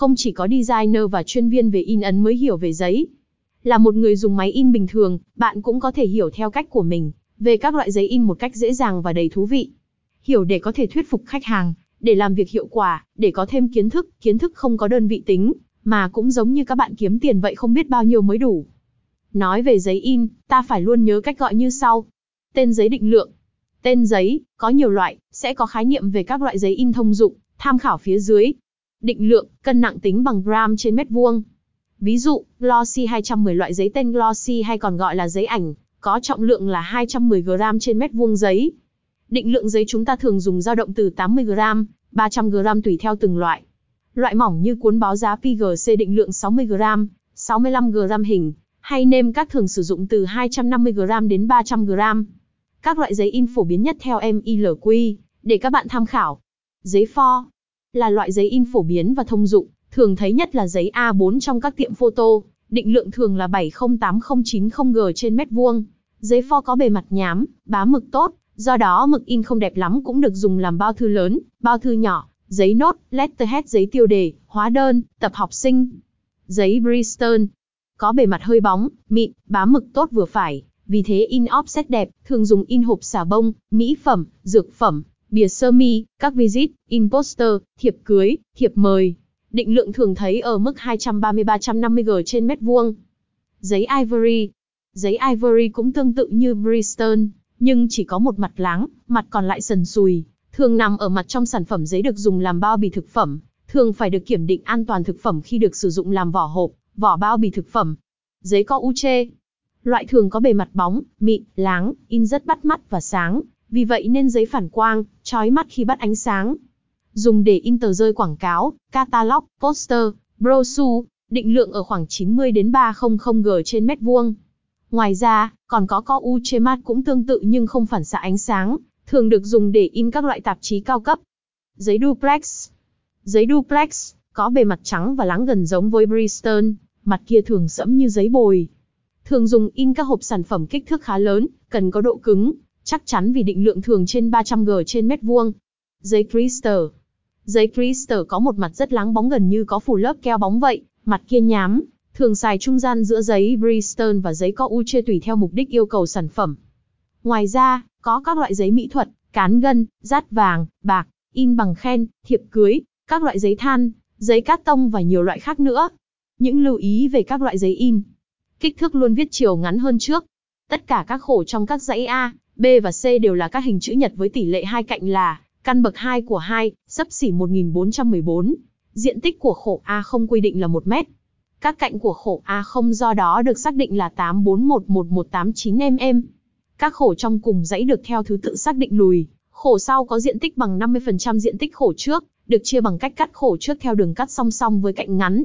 không chỉ có designer và chuyên viên về in ấn mới hiểu về giấy. Là một người dùng máy in bình thường, bạn cũng có thể hiểu theo cách của mình về các loại giấy in một cách dễ dàng và đầy thú vị. Hiểu để có thể thuyết phục khách hàng, để làm việc hiệu quả, để có thêm kiến thức, kiến thức không có đơn vị tính, mà cũng giống như các bạn kiếm tiền vậy không biết bao nhiêu mới đủ. Nói về giấy in, ta phải luôn nhớ cách gọi như sau. Tên giấy định lượng. Tên giấy, có nhiều loại, sẽ có khái niệm về các loại giấy in thông dụng, tham khảo phía dưới. Định lượng, cân nặng tính bằng gram trên mét vuông. Ví dụ, Glossy 210 loại giấy tên Glossy hay còn gọi là giấy ảnh, có trọng lượng là 210 gram trên mét vuông giấy. Định lượng giấy chúng ta thường dùng dao động từ 80 gram, 300 gram tùy theo từng loại. Loại mỏng như cuốn báo giá PGC định lượng 60 gram, 65 gram hình, hay nêm các thường sử dụng từ 250 gram đến 300 gram. Các loại giấy in phổ biến nhất theo MILQ, để các bạn tham khảo. Giấy pho là loại giấy in phổ biến và thông dụng, thường thấy nhất là giấy A4 trong các tiệm photo, định lượng thường là 708090G trên mét vuông. Giấy pho có bề mặt nhám, bám mực tốt, do đó mực in không đẹp lắm cũng được dùng làm bao thư lớn, bao thư nhỏ, giấy nốt, letterhead giấy tiêu đề, hóa đơn, tập học sinh. Giấy Bristol có bề mặt hơi bóng, mịn, bám mực tốt vừa phải, vì thế in offset đẹp, thường dùng in hộp xà bông, mỹ phẩm, dược phẩm, bìa sơ mi, các visit, imposter, thiệp cưới, thiệp mời. Định lượng thường thấy ở mức 230-350G trên mét vuông. Giấy ivory. Giấy ivory cũng tương tự như Bristol, nhưng chỉ có một mặt láng, mặt còn lại sần sùi, thường nằm ở mặt trong sản phẩm giấy được dùng làm bao bì thực phẩm, thường phải được kiểm định an toàn thực phẩm khi được sử dụng làm vỏ hộp, vỏ bao bì thực phẩm. Giấy có uche. Loại thường có bề mặt bóng, mịn, láng, in rất bắt mắt và sáng, vì vậy nên giấy phản quang, chói mắt khi bắt ánh sáng. Dùng để in tờ rơi quảng cáo, catalog, poster, brochure, định lượng ở khoảng 90 đến 300 g trên mét vuông. Ngoài ra, còn có co u chê mắt cũng tương tự nhưng không phản xạ ánh sáng, thường được dùng để in các loại tạp chí cao cấp. Giấy duplex. Giấy duplex có bề mặt trắng và láng gần giống với Bristol, mặt kia thường sẫm như giấy bồi. Thường dùng in các hộp sản phẩm kích thước khá lớn, cần có độ cứng, chắc chắn vì định lượng thường trên 300G trên mét vuông. Giấy Crystal Giấy Crystal có một mặt rất láng bóng gần như có phủ lớp keo bóng vậy, mặt kia nhám, thường xài trung gian giữa giấy Bristol và giấy có uche tùy theo mục đích yêu cầu sản phẩm. Ngoài ra, có các loại giấy mỹ thuật, cán gân, rát vàng, bạc, in bằng khen, thiệp cưới, các loại giấy than, giấy cát tông và nhiều loại khác nữa. Những lưu ý về các loại giấy in. Kích thước luôn viết chiều ngắn hơn trước. Tất cả các khổ trong các dãy A, B và C đều là các hình chữ nhật với tỷ lệ hai cạnh là căn bậc 2 của 2, sấp xỉ 1414. Diện tích của khổ A không quy định là 1 mét. Các cạnh của khổ A không do đó được xác định là 8411189 mm. Các khổ trong cùng dãy được theo thứ tự xác định lùi, khổ sau có diện tích bằng 50% diện tích khổ trước, được chia bằng cách cắt khổ trước theo đường cắt song song với cạnh ngắn.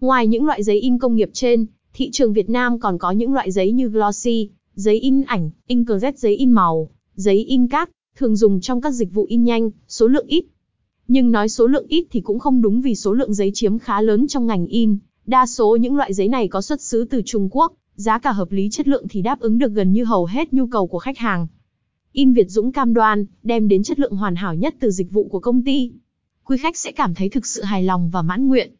Ngoài những loại giấy in công nghiệp trên, thị trường Việt Nam còn có những loại giấy như glossy, giấy in ảnh, inkjet giấy in màu, giấy in cát, thường dùng trong các dịch vụ in nhanh, số lượng ít. Nhưng nói số lượng ít thì cũng không đúng vì số lượng giấy chiếm khá lớn trong ngành in. Đa số những loại giấy này có xuất xứ từ Trung Quốc, giá cả hợp lý chất lượng thì đáp ứng được gần như hầu hết nhu cầu của khách hàng. In Việt Dũng cam đoan, đem đến chất lượng hoàn hảo nhất từ dịch vụ của công ty. Quý khách sẽ cảm thấy thực sự hài lòng và mãn nguyện.